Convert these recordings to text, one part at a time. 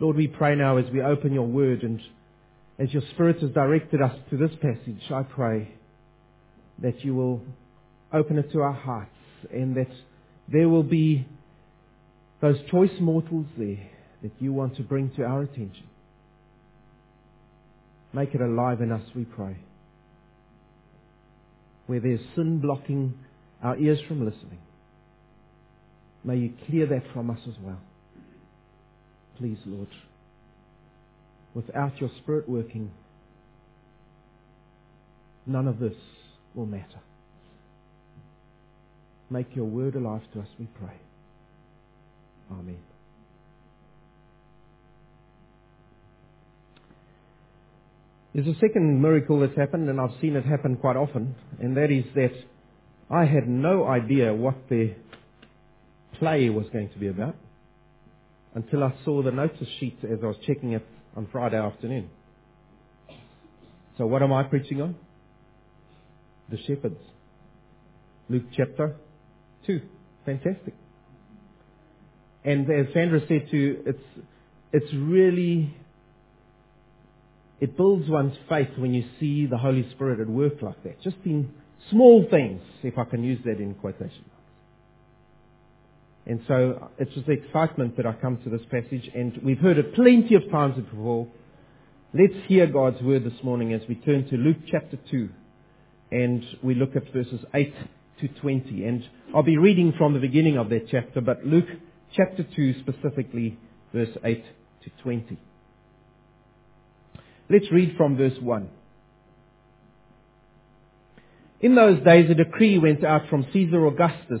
Lord, we pray now as we open your word and as your Spirit has directed us to this passage, I pray that you will open it to our hearts and that there will be those choice mortals there that you want to bring to our attention. Make it alive in us, we pray. Where there's sin blocking our ears from listening, may you clear that from us as well. Please, Lord. Without your Spirit working, none of this will matter. Make your word alive to us, we pray. Amen. There's a second miracle that's happened, and I've seen it happen quite often, and that is that I had no idea what the play was going to be about until I saw the notice sheet as I was checking it on Friday afternoon. So what am I preaching on? The shepherds. Luke chapter 2. Fantastic. And as Sandra said too, it's, it's really, it builds one's faith when you see the Holy Spirit at work like that. Just in small things, if I can use that in quotation. And so it's just the excitement that I come to this passage, and we've heard it plenty of times before. Let's hear God's word this morning as we turn to Luke chapter 2, and we look at verses 8 to 20. And I'll be reading from the beginning of that chapter, but Luke chapter 2 specifically, verse 8 to 20. Let's read from verse 1. In those days a decree went out from Caesar Augustus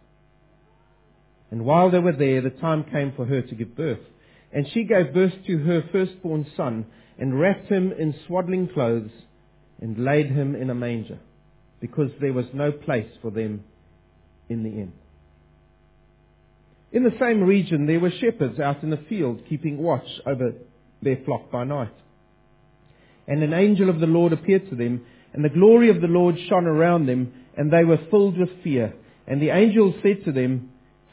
And while they were there, the time came for her to give birth. And she gave birth to her firstborn son, and wrapped him in swaddling clothes, and laid him in a manger, because there was no place for them in the inn. In the same region there were shepherds out in the field, keeping watch over their flock by night. And an angel of the Lord appeared to them, and the glory of the Lord shone around them, and they were filled with fear. And the angel said to them,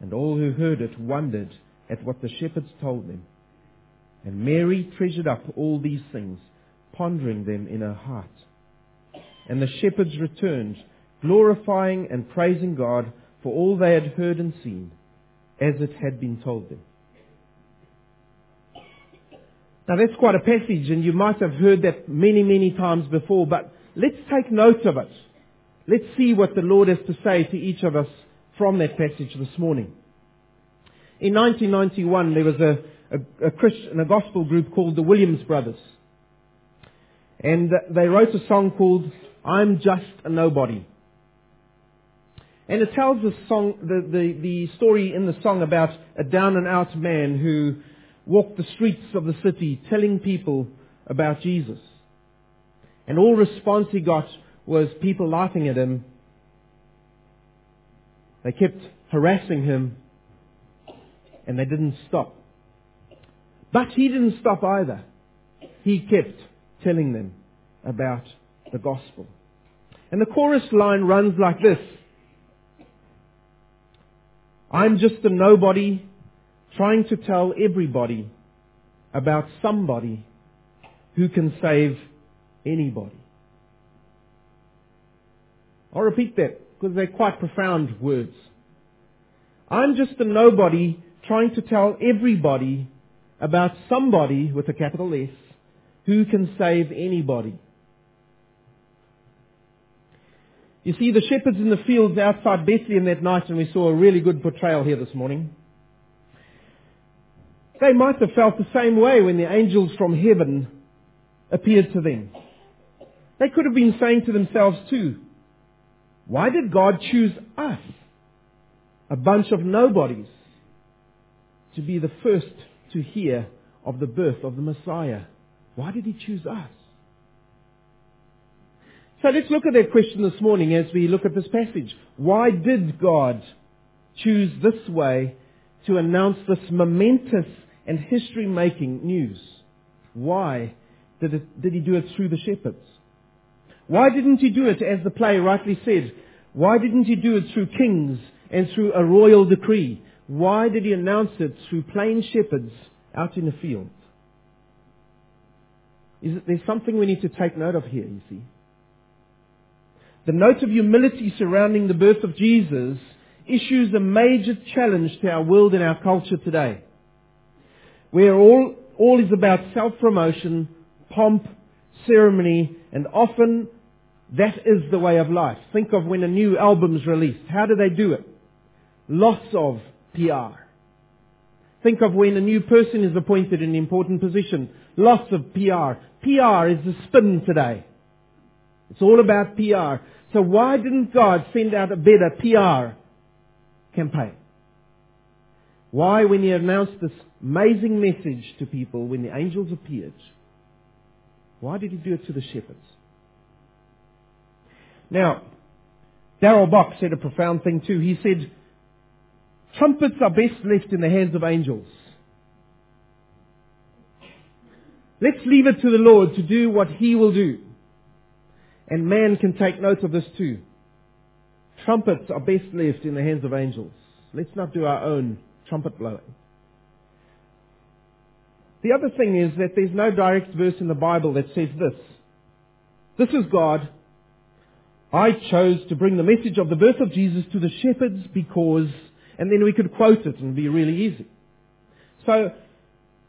And all who heard it wondered at what the shepherds told them. And Mary treasured up all these things, pondering them in her heart. And the shepherds returned, glorifying and praising God for all they had heard and seen, as it had been told them. Now that's quite a passage, and you might have heard that many, many times before, but let's take note of it. Let's see what the Lord has to say to each of us from that passage this morning. In 1991, there was a, a, a Christian, a gospel group called the Williams Brothers. And uh, they wrote a song called I'm Just a Nobody. And it tells the, song, the, the, the story in the song about a down and out man who walked the streets of the city telling people about Jesus. And all response he got was people laughing at him they kept harassing him and they didn't stop. But he didn't stop either. He kept telling them about the gospel. And the chorus line runs like this. I'm just a nobody trying to tell everybody about somebody who can save anybody. I'll repeat that because they're quite profound words. I'm just a nobody trying to tell everybody about somebody with a capital S who can save anybody. You see, the shepherds in the fields outside Bethlehem that night, and we saw a really good portrayal here this morning. They might have felt the same way when the angels from heaven appeared to them. They could have been saying to themselves too, why did God choose us, a bunch of nobodies, to be the first to hear of the birth of the Messiah? Why did He choose us? So let's look at that question this morning as we look at this passage. Why did God choose this way to announce this momentous and history-making news? Why did, it, did He do it through the shepherds? Why didn't he do it, as the play rightly said? Why didn't he do it through kings and through a royal decree? Why did he announce it through plain shepherds out in the field? Is it, there's something we need to take note of here, you see. The note of humility surrounding the birth of Jesus issues a major challenge to our world and our culture today. Where all, all is about self-promotion, pomp, ceremony, and often that is the way of life. Think of when a new album is released. How do they do it? Lots of PR. Think of when a new person is appointed in an important position. Lots of PR. PR is the spin today. It's all about PR. So why didn't God send out a better PR campaign? Why, when He announced this amazing message to people, when the angels appeared, why did He do it to the shepherds? Now, Darrell Bock said a profound thing too. He said, trumpets are best left in the hands of angels. Let's leave it to the Lord to do what He will do. And man can take note of this too. Trumpets are best left in the hands of angels. Let's not do our own trumpet blowing. The other thing is that there's no direct verse in the Bible that says this. This is God I chose to bring the message of the birth of Jesus to the shepherds because, and then we could quote it and be really easy. So,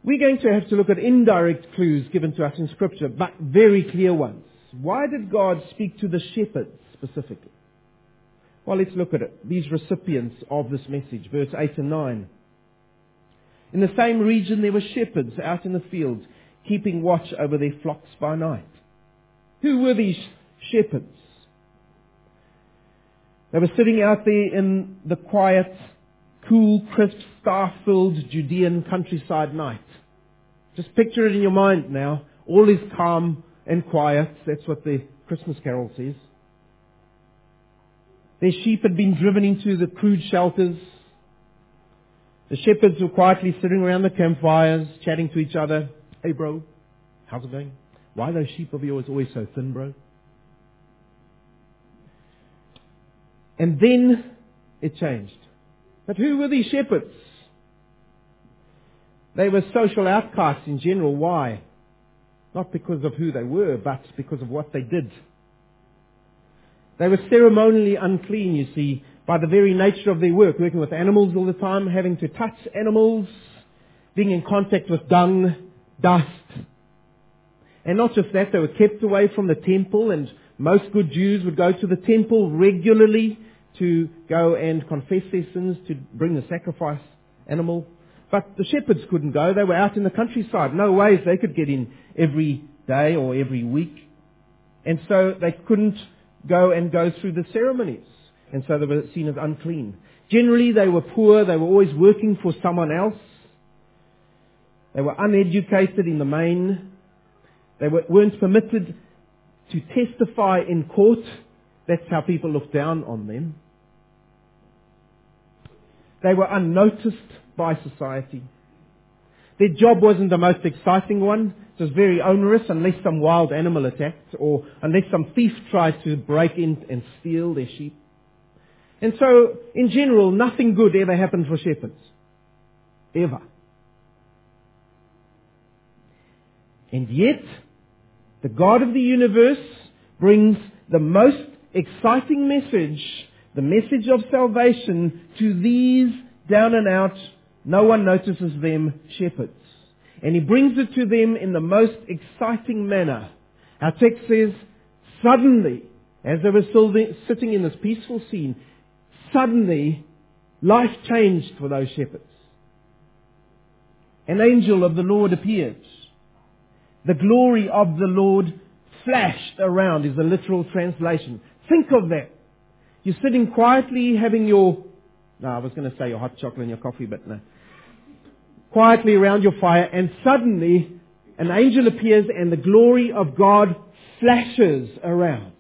we're going to have to look at indirect clues given to us in scripture, but very clear ones. Why did God speak to the shepherds specifically? Well, let's look at it. These recipients of this message, verse 8 and 9. In the same region there were shepherds out in the fields, keeping watch over their flocks by night. Who were these shepherds? They were sitting out there in the quiet, cool, crisp, star-filled Judean countryside night. Just picture it in your mind now. All is calm and quiet. That's what the Christmas carol says. Their sheep had been driven into the crude shelters. The shepherds were quietly sitting around the campfires, chatting to each other. Hey bro, how's it going? Why are those sheep of yours always so thin, bro? And then it changed. But who were these shepherds? They were social outcasts in general. Why? Not because of who they were, but because of what they did. They were ceremonially unclean, you see, by the very nature of their work, working with animals all the time, having to touch animals, being in contact with dung, dust. And not just that, they were kept away from the temple, and most good Jews would go to the temple regularly to go and confess their sins, to bring the sacrifice animal. But the shepherds couldn't go. They were out in the countryside. No ways they could get in every day or every week. And so they couldn't go and go through the ceremonies. And so they were seen as unclean. Generally, they were poor. They were always working for someone else. They were uneducated in the main. They weren't permitted to testify in court. That's how people looked down on them. They were unnoticed by society. Their job wasn't the most exciting one. It was very onerous unless some wild animal attacked or unless some thief tried to break in and steal their sheep. And so, in general, nothing good ever happened for shepherds. Ever. And yet, the God of the universe brings the most exciting message, the message of salvation, to these down and out, no one notices them shepherds. And he brings it to them in the most exciting manner. Our text says, suddenly, as they were still sitting in this peaceful scene, suddenly life changed for those shepherds. An angel of the Lord appeared. The glory of the Lord flashed around is the literal translation. Think of that. You're sitting quietly having your, no, I was going to say your hot chocolate and your coffee, but no quietly around your fire, and suddenly an angel appears and the glory of God flashes around.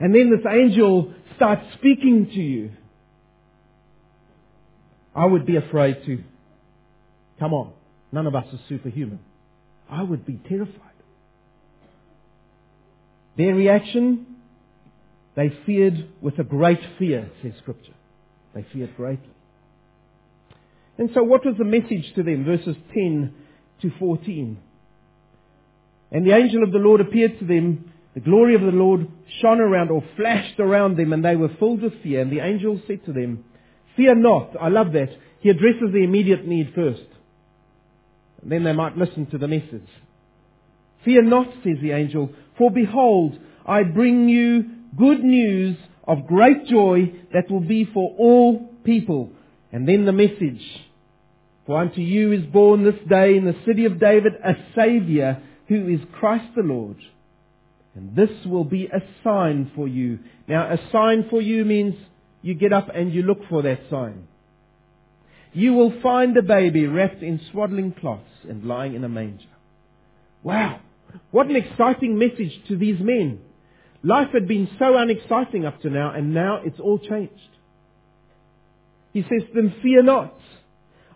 And then this angel starts speaking to you. I would be afraid to. Come on. None of us are superhuman. I would be terrified. Their reaction? They feared with a great fear, says Scripture. They feared greatly. And so what was the message to them? Verses 10 to 14. And the angel of the Lord appeared to them. The glory of the Lord shone around or flashed around them and they were filled with fear. And the angel said to them, Fear not. I love that. He addresses the immediate need first. And then they might listen to the message. Fear not, says the angel, for behold, I bring you good news of great joy that will be for all people. And then the message. For unto you is born this day in the city of David a Saviour who is Christ the Lord. And this will be a sign for you. Now a sign for you means you get up and you look for that sign. You will find a baby wrapped in swaddling cloths and lying in a manger. Wow. What an exciting message to these men. Life had been so unexciting up to now and now it's all changed. He says to them, fear not.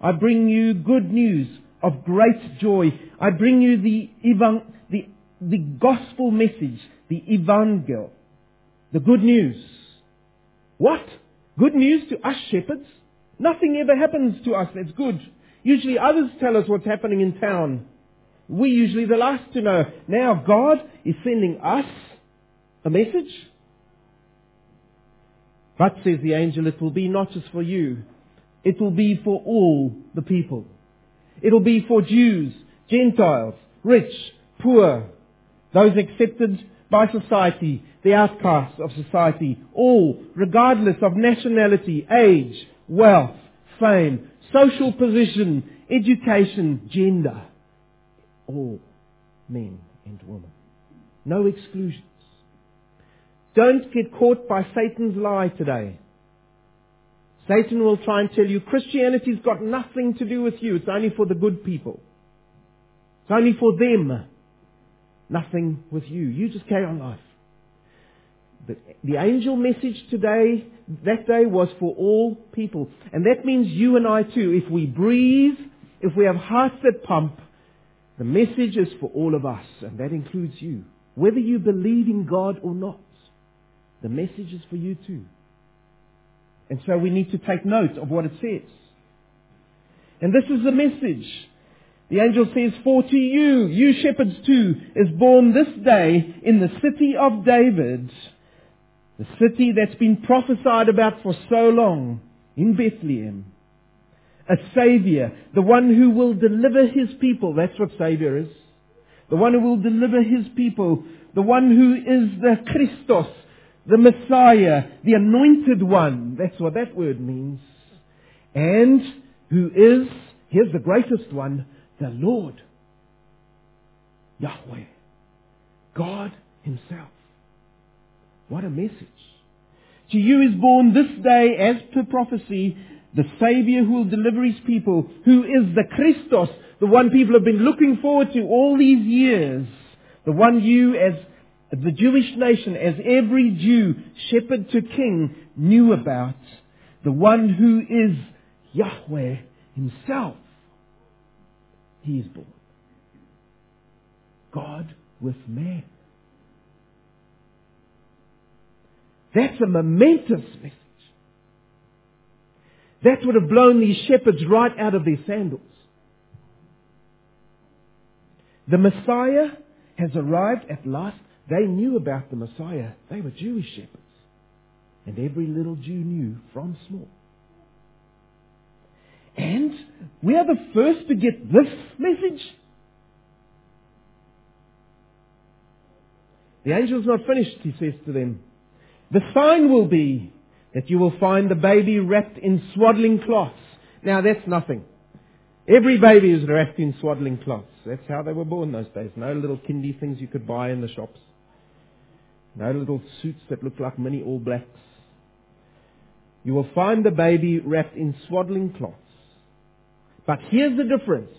I bring you good news of great joy. I bring you the, evan- the, the gospel message, the evangel, the good news. What? Good news to us shepherds? Nothing ever happens to us that's good. Usually others tell us what's happening in town. We're usually the last to know. Now God is sending us a message. But, says the angel, it will be not just for you. It will be for all the people. It will be for Jews, Gentiles, rich, poor, those accepted by society, the outcasts of society, all, regardless of nationality, age, wealth, fame, social position, education, gender. All men and women. No exclusion. Don't get caught by Satan's lie today. Satan will try and tell you Christianity's got nothing to do with you. It's only for the good people. It's only for them. Nothing with you. You just carry on life. But the angel message today, that day, was for all people. And that means you and I too. If we breathe, if we have hearts that pump, the message is for all of us. And that includes you. Whether you believe in God or not. The message is for you too. And so we need to take note of what it says. And this is the message. The angel says, For to you, you shepherds too, is born this day in the city of David, the city that's been prophesied about for so long, in Bethlehem, a Savior, the one who will deliver His people. That's what Savior is. The one who will deliver His people. The one who is the Christos, the Messiah, the anointed one. That's what that word means. And who is, here's the greatest one, the Lord. Yahweh. God Himself. What a message. To you is born this day, as per prophecy, the Savior who will deliver His people, who is the Christos, the one people have been looking forward to all these years. The one you, as the Jewish nation, as every Jew, shepherd to king, knew about, the one who is Yahweh himself. he is born. God with man. That's a momentous message. That would have blown these shepherds right out of their sandals. The Messiah has arrived at last. They knew about the Messiah. They were Jewish shepherds. And every little Jew knew from small. And we are the first to get this message. The angel's not finished, he says to them. The sign will be that you will find the baby wrapped in swaddling cloths. Now that's nothing. Every baby is wrapped in swaddling cloths. That's how they were born those days. No little kindy things you could buy in the shops. No little suits that look like mini All Blacks. You will find the baby wrapped in swaddling cloths. But here's the difference.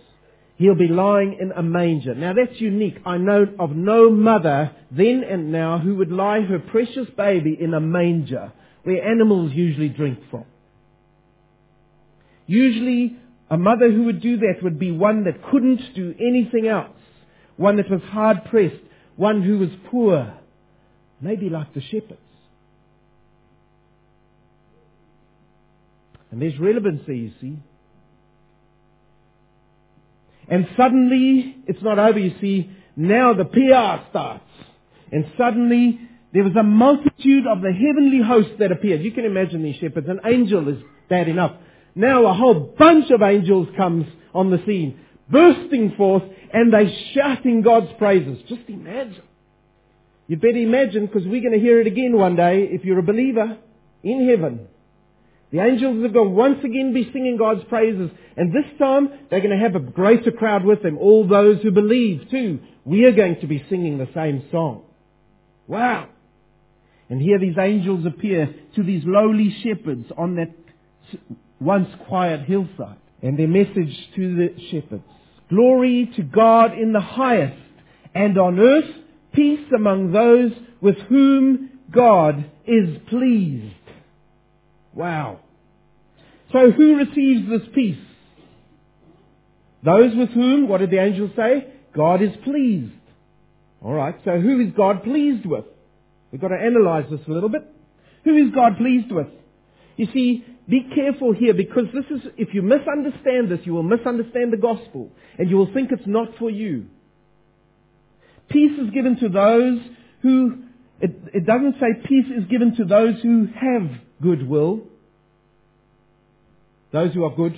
He'll be lying in a manger. Now that's unique. I know of no mother then and now who would lie her precious baby in a manger where animals usually drink from. Usually a mother who would do that would be one that couldn't do anything else. One that was hard pressed. One who was poor. Maybe like the shepherds. And there's relevancy, you see. And suddenly, it's not over, you see. Now the PR starts. And suddenly, there was a multitude of the heavenly host that appeared. You can imagine these shepherds. An angel is bad enough. Now a whole bunch of angels comes on the scene, bursting forth, and they shouting God's praises. Just imagine. You better imagine, because we're going to hear it again one day, if you're a believer, in heaven. The angels are going to once again be singing God's praises. And this time, they're going to have a greater crowd with them. All those who believe, too. We are going to be singing the same song. Wow. And here these angels appear to these lowly shepherds on that once quiet hillside. And their message to the shepherds. Glory to God in the highest, and on earth peace among those with whom God is pleased. Wow. So who receives this peace? Those with whom, what did the angels say? God is pleased. Alright, so who is God pleased with? We've got to analyze this a little bit. Who is God pleased with? You see, be careful here because this is, if you misunderstand this, you will misunderstand the gospel and you will think it's not for you. Peace is given to those who, it, it doesn't say peace is given to those who have goodwill, those who are good,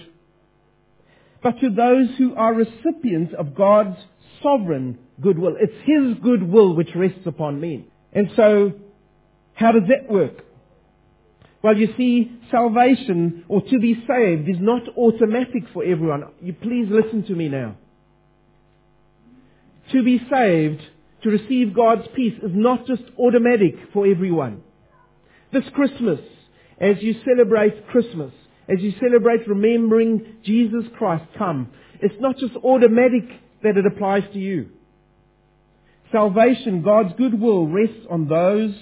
but to those who are recipients of God's sovereign goodwill. It's His goodwill which rests upon me. And so, how does that work? Well, you see, salvation or to be saved is not automatic for everyone. You please listen to me now. To be saved, to receive God's peace is not just automatic for everyone. This Christmas, as you celebrate Christmas, as you celebrate remembering Jesus Christ come, it's not just automatic that it applies to you. Salvation, God's goodwill rests on those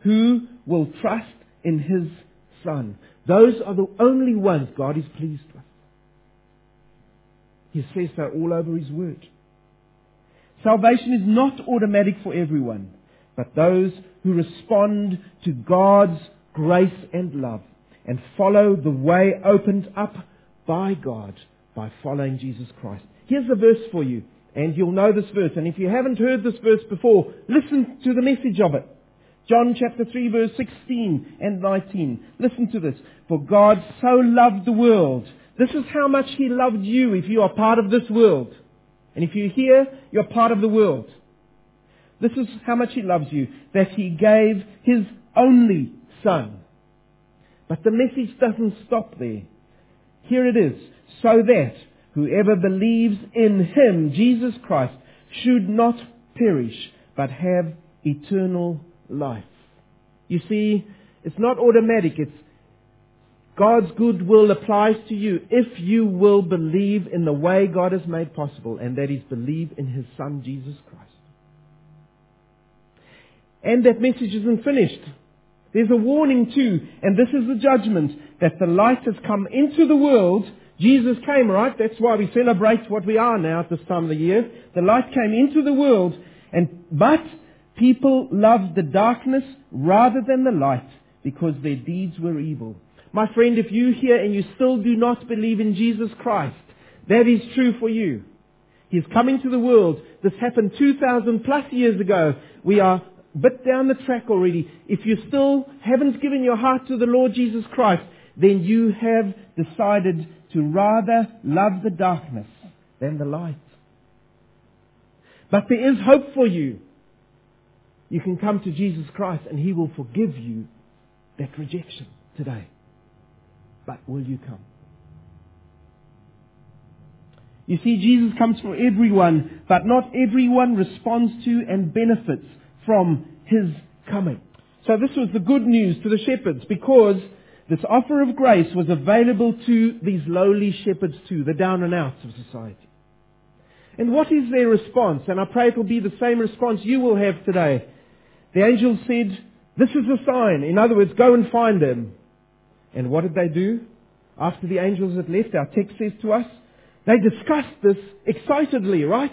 who will trust in His Son. Those are the only ones God is pleased with. He says so all over His Word. Salvation is not automatic for everyone, but those who respond to God's grace and love and follow the way opened up by God by following Jesus Christ. Here's a verse for you, and you'll know this verse. And if you haven't heard this verse before, listen to the message of it. John chapter 3 verse 16 and 19. Listen to this. For God so loved the world. This is how much He loved you if you are part of this world. And if you're here, you're part of the world. This is how much He loves you. That He gave His only Son. But the message doesn't stop there. Here it is. So that whoever believes in Him, Jesus Christ, should not perish, but have eternal life. You see, it's not automatic. It's God's good will applies to you if you will believe in the way God has made possible, and that is believe in His Son, Jesus Christ. And that message isn't finished. There's a warning too, and this is the judgment, that the light has come into the world, Jesus came, right? That's why we celebrate what we are now at this time of the year. The light came into the world, and but people loved the darkness rather than the light because their deeds were evil. My friend, if you hear and you still do not believe in Jesus Christ, that is true for you. He's coming to the world. This happened 2,000 plus years ago. We are a bit down the track already. If you still haven't given your heart to the Lord Jesus Christ, then you have decided to rather love the darkness than the light. But there is hope for you. You can come to Jesus Christ and He will forgive you that rejection today. But will you come? You see, Jesus comes for everyone, but not everyone responds to and benefits from His coming. So this was the good news to the shepherds because this offer of grace was available to these lowly shepherds too, the down and outs of society. And what is their response? And I pray it will be the same response you will have today. The angel said, this is a sign. In other words, go and find them. And what did they do? After the angels had left, our text says to us, they discussed this excitedly, right?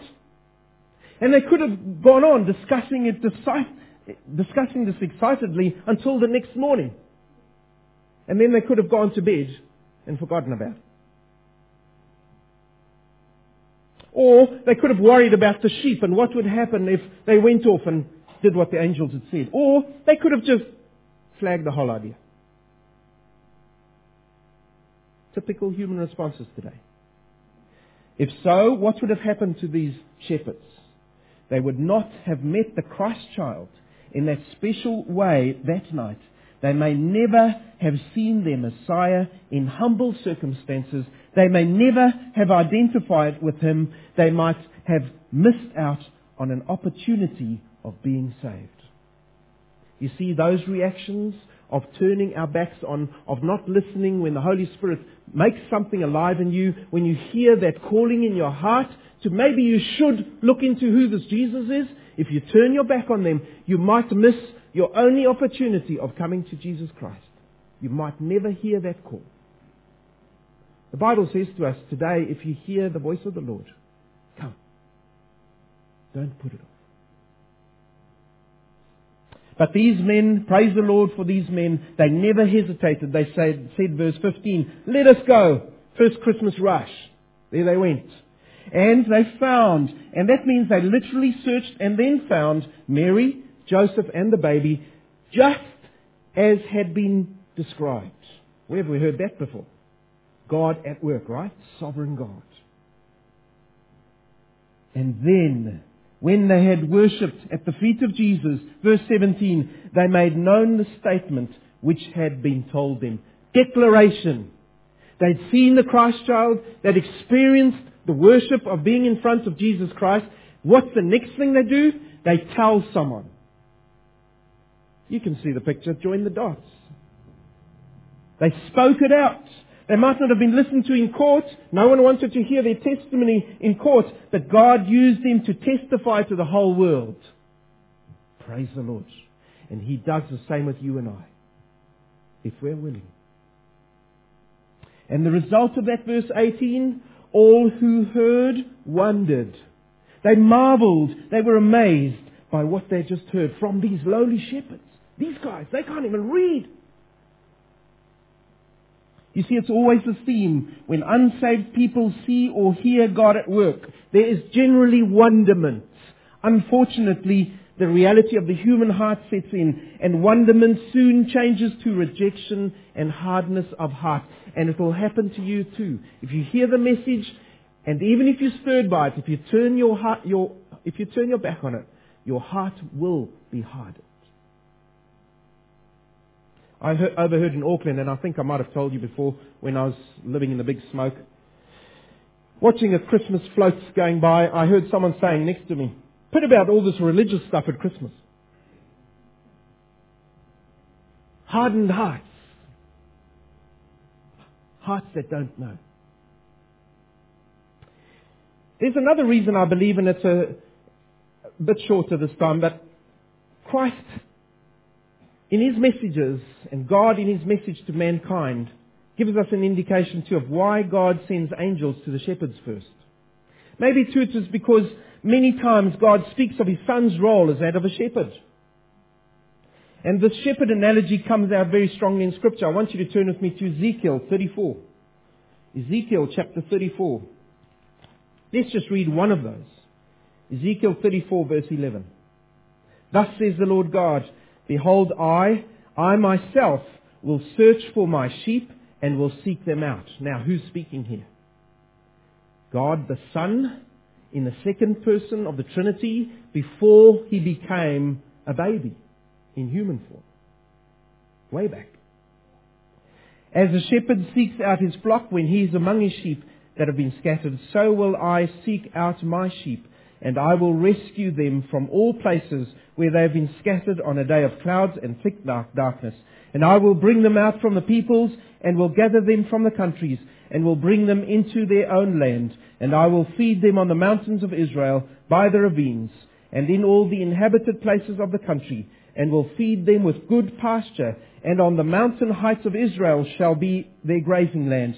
And they could have gone on discussing it, discussing this excitedly until the next morning. And then they could have gone to bed and forgotten about it. Or they could have worried about the sheep and what would happen if they went off and did what the angels had said. Or they could have just flagged the whole idea. Typical human responses today. If so, what would have happened to these shepherds? They would not have met the Christ child in that special way that night they may never have seen their Messiah in humble circumstances. They may never have identified with him. They might have missed out on an opportunity of being saved. You see, those reactions of turning our backs on, of not listening when the Holy Spirit makes something alive in you, when you hear that calling in your heart to maybe you should look into who this Jesus is, if you turn your back on them, you might miss your only opportunity of coming to Jesus Christ. You might never hear that call. The Bible says to us today, if you hear the voice of the Lord, come. Don't put it off. But these men, praise the Lord for these men, they never hesitated. They said, said verse 15, let us go. First Christmas rush. There they went. And they found, and that means they literally searched and then found Mary, Joseph and the baby just as had been described. Where have we heard that before? God at work, right? Sovereign God. And then, when they had worshipped at the feet of Jesus, verse 17, they made known the statement which had been told them. Declaration. They'd seen the Christ child, they'd experienced the worship of being in front of Jesus Christ. What's the next thing they do? They tell someone. You can see the picture, join the dots. They spoke it out. They might not have been listened to in court. No one wanted to hear their testimony in court, but God used them to testify to the whole world. Praise the Lord. And He does the same with you and I, if we're willing. And the result of that verse 18, all who heard wondered. They marveled. They were amazed by what they just heard from these lowly shepherds. These guys, they can't even read. You see, it's always the theme. When unsaved people see or hear God at work, there is generally wonderment. Unfortunately, the reality of the human heart sets in, and wonderment soon changes to rejection and hardness of heart. And it will happen to you too. If you hear the message, and even if you're stirred by it, if you turn your heart, your, if you turn your back on it, your heart will be hardened. I heard, overheard in Auckland, and I think I might have told you before when I was living in the big smoke. Watching a Christmas floats going by, I heard someone saying next to me, put about all this religious stuff at Christmas. Hardened hearts. Hearts that don't know. There's another reason I believe, and it's a bit shorter this time, but Christ in his messages, and God in his message to mankind, gives us an indication too of why God sends angels to the shepherds first. Maybe too it is because many times God speaks of his son's role as that of a shepherd. And this shepherd analogy comes out very strongly in scripture. I want you to turn with me to Ezekiel 34. Ezekiel chapter 34. Let's just read one of those. Ezekiel 34 verse 11. Thus says the Lord God, Behold, I, I myself will search for my sheep and will seek them out. Now, who's speaking here? God the Son in the second person of the Trinity before he became a baby in human form. Way back. As a shepherd seeks out his flock when he is among his sheep that have been scattered, so will I seek out my sheep, and I will rescue them from all places where they have been scattered on a day of clouds and thick dark darkness. And I will bring them out from the peoples, and will gather them from the countries, and will bring them into their own land. And I will feed them on the mountains of Israel, by the ravines, and in all the inhabited places of the country, and will feed them with good pasture, and on the mountain heights of Israel shall be their grazing land.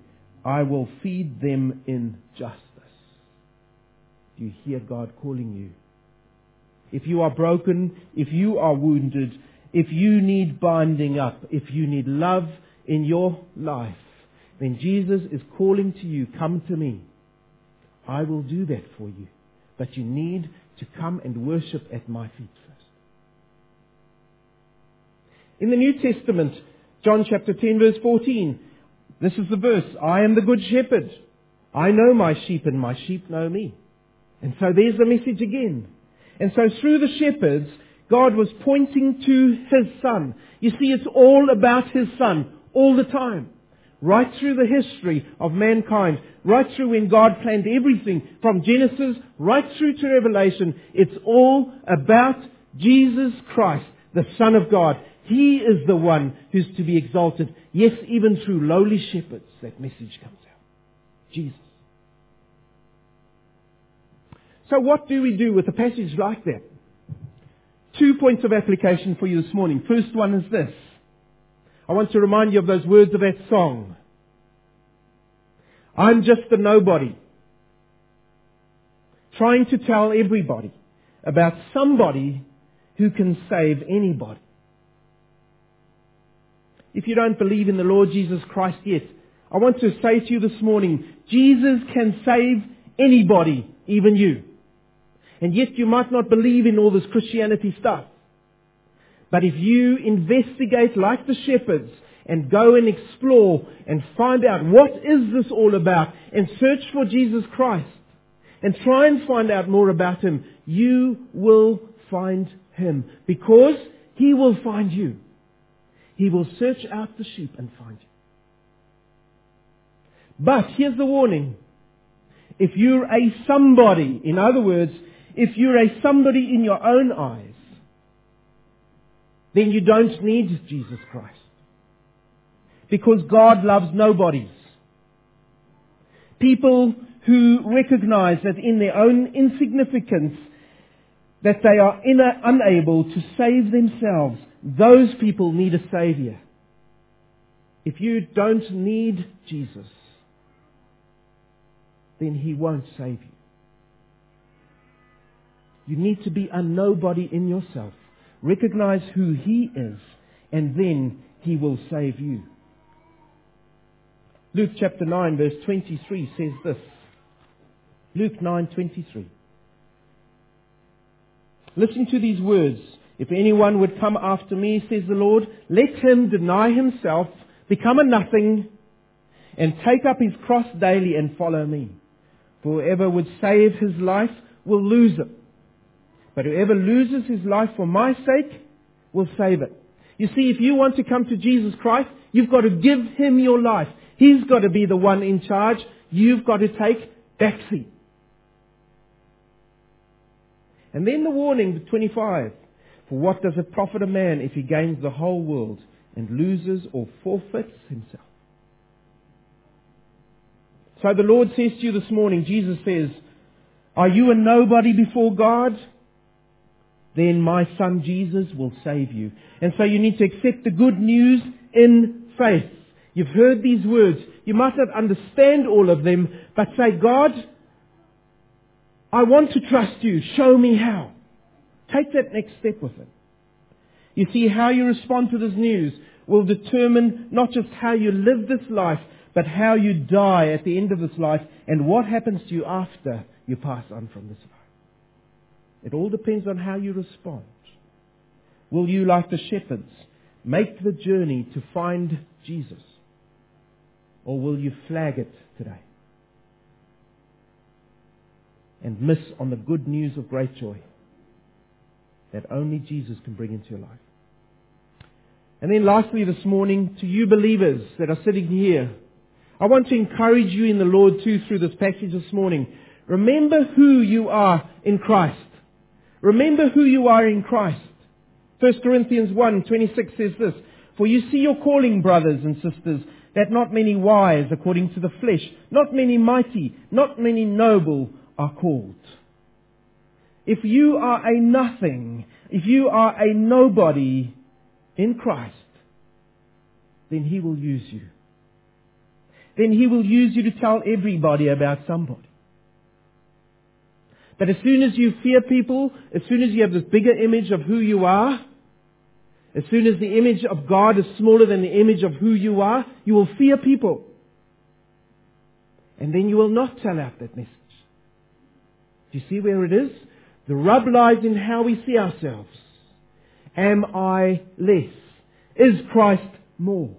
I will feed them in justice. Do you hear God calling you? If you are broken, if you are wounded, if you need binding up, if you need love in your life, then Jesus is calling to you, come to me. I will do that for you. But you need to come and worship at my feet first. In the New Testament, John chapter 10 verse 14, this is the verse, I am the good shepherd. I know my sheep and my sheep know me. And so there's the message again. And so through the shepherds, God was pointing to His Son. You see, it's all about His Son, all the time. Right through the history of mankind, right through when God planned everything, from Genesis right through to Revelation, it's all about Jesus Christ, the Son of God. He is the one who's to be exalted. Yes, even through lowly shepherds, that message comes out. Jesus. So what do we do with a passage like that? Two points of application for you this morning. First one is this. I want to remind you of those words of that song. I'm just a nobody. Trying to tell everybody about somebody who can save anybody. If you don't believe in the Lord Jesus Christ yet, I want to say to you this morning, Jesus can save anybody, even you. And yet you might not believe in all this Christianity stuff. But if you investigate like the shepherds and go and explore and find out what is this all about and search for Jesus Christ and try and find out more about Him, you will find Him because He will find you. He will search out the sheep and find you. But here's the warning. If you're a somebody, in other words, if you're a somebody in your own eyes, then you don't need Jesus Christ. Because God loves nobodies. People who recognize that in their own insignificance, that they are unable to save themselves, those people need a Savior. If you don't need Jesus, then He won't save you. You need to be a nobody in yourself. Recognize who He is, and then He will save you. Luke chapter 9 verse 23 says this. Luke 9:23. Listen to these words. If anyone would come after me, says the Lord, let him deny himself, become a nothing, and take up his cross daily and follow me. For whoever would save his life will lose it. But whoever loses his life for my sake will save it. You see, if you want to come to Jesus Christ, you've got to give Him your life. He's got to be the one in charge. You've got to take backseat. And then the warning, 25. For what does it profit a man if he gains the whole world and loses or forfeits himself? So the Lord says to you this morning, Jesus says, are you a nobody before God? Then my son Jesus will save you. And so you need to accept the good news in faith. You've heard these words. You might not understand all of them, but say, God, I want to trust you. Show me how. Take that next step with it. You see, how you respond to this news will determine not just how you live this life, but how you die at the end of this life and what happens to you after you pass on from this life. It all depends on how you respond. Will you, like the shepherds, make the journey to find Jesus? Or will you flag it today? And miss on the good news of great joy that only Jesus can bring into your life. And then lastly this morning, to you believers that are sitting here, I want to encourage you in the Lord too through this passage this morning. Remember who you are in Christ. Remember who you are in Christ. 1 Corinthians 1, 26 says this, For you see your calling, brothers and sisters, that not many wise according to the flesh, not many mighty, not many noble are called. If you are a nothing, if you are a nobody in Christ, then He will use you. Then He will use you to tell everybody about somebody. But as soon as you fear people, as soon as you have this bigger image of who you are, as soon as the image of God is smaller than the image of who you are, you will fear people. And then you will not tell out that message. Do you see where it is? The rub lies in how we see ourselves. Am I less? Is Christ more?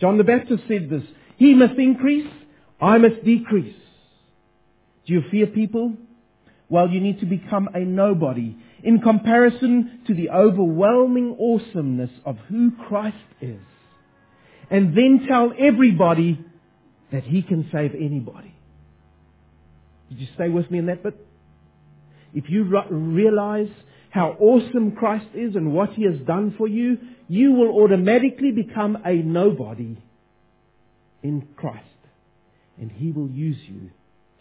John the Baptist said this. He must increase, I must decrease. Do you fear people? Well, you need to become a nobody in comparison to the overwhelming awesomeness of who Christ is. And then tell everybody that He can save anybody. Did you stay with me in that bit? If you realize how awesome Christ is and what He has done for you, you will automatically become a nobody in Christ. And He will use you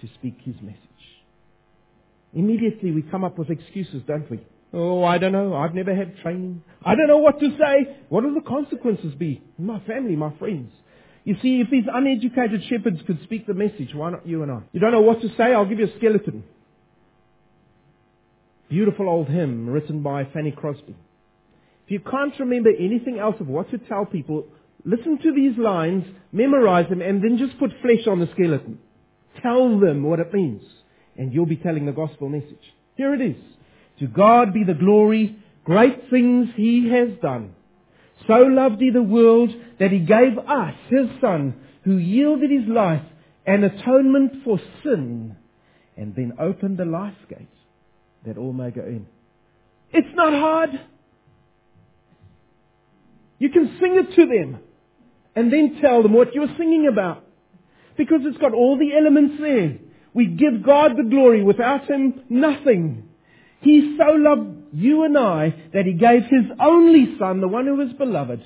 to speak His message. Immediately we come up with excuses, don't we? Oh, I don't know. I've never had training. I don't know what to say. What will the consequences be? My family, my friends. You see, if these uneducated shepherds could speak the message, why not you and I? You don't know what to say? I'll give you a skeleton. Beautiful old hymn written by Fanny Crosby. If you can't remember anything else of what to tell people, listen to these lines, memorize them, and then just put flesh on the skeleton. Tell them what it means and you'll be telling the gospel message. Here it is. To God be the glory, great things He has done. So loved He the world that He gave us, His Son, who yielded His life an atonement for sin, and then opened the life gate that all may go in. It's not hard. You can sing it to them and then tell them what you're singing about. Because it's got all the elements there. We give God the glory. Without Him, nothing. He so loved you and I that He gave His only Son, the one who was beloved,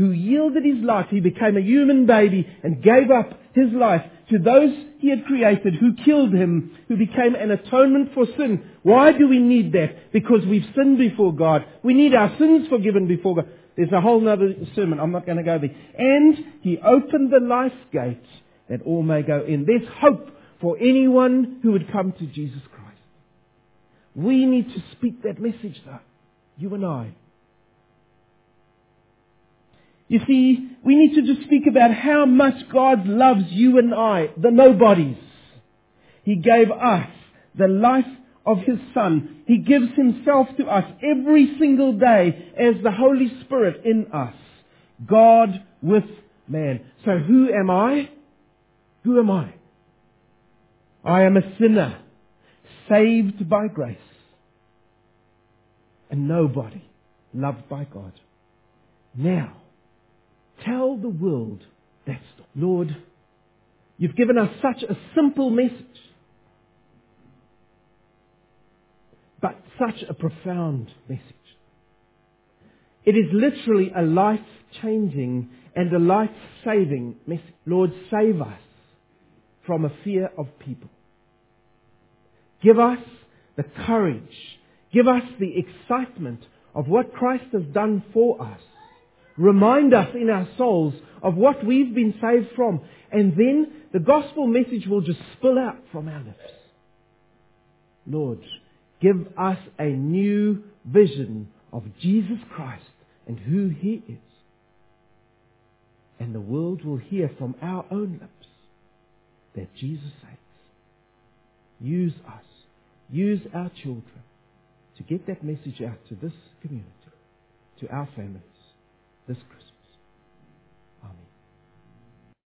who yielded His life. He became a human baby and gave up His life to those He had created who killed Him, who became an atonement for sin. Why do we need that? Because we've sinned before God. We need our sins forgiven before God. There's a whole other sermon. I'm not going to go there. And He opened the life gate that all may go in. There's hope for anyone who would come to Jesus Christ. We need to speak that message though. You and I. You see, we need to just speak about how much God loves you and I, the nobodies. He gave us the life of His Son. He gives Himself to us every single day as the Holy Spirit in us. God with man. So who am I? Who am I? I am a sinner, saved by grace, and nobody loved by God. Now, tell the world that story. Lord, you've given us such a simple message, but such a profound message. It is literally a life changing and a life saving message. Lord, save us from a fear of people. Give us the courage. Give us the excitement of what Christ has done for us. Remind us in our souls of what we've been saved from. And then the gospel message will just spill out from our lips. Lord, give us a new vision of Jesus Christ and who He is. And the world will hear from our own lips that Jesus saves. Use us. Use our children to get that message out to this community, to our families this Christmas.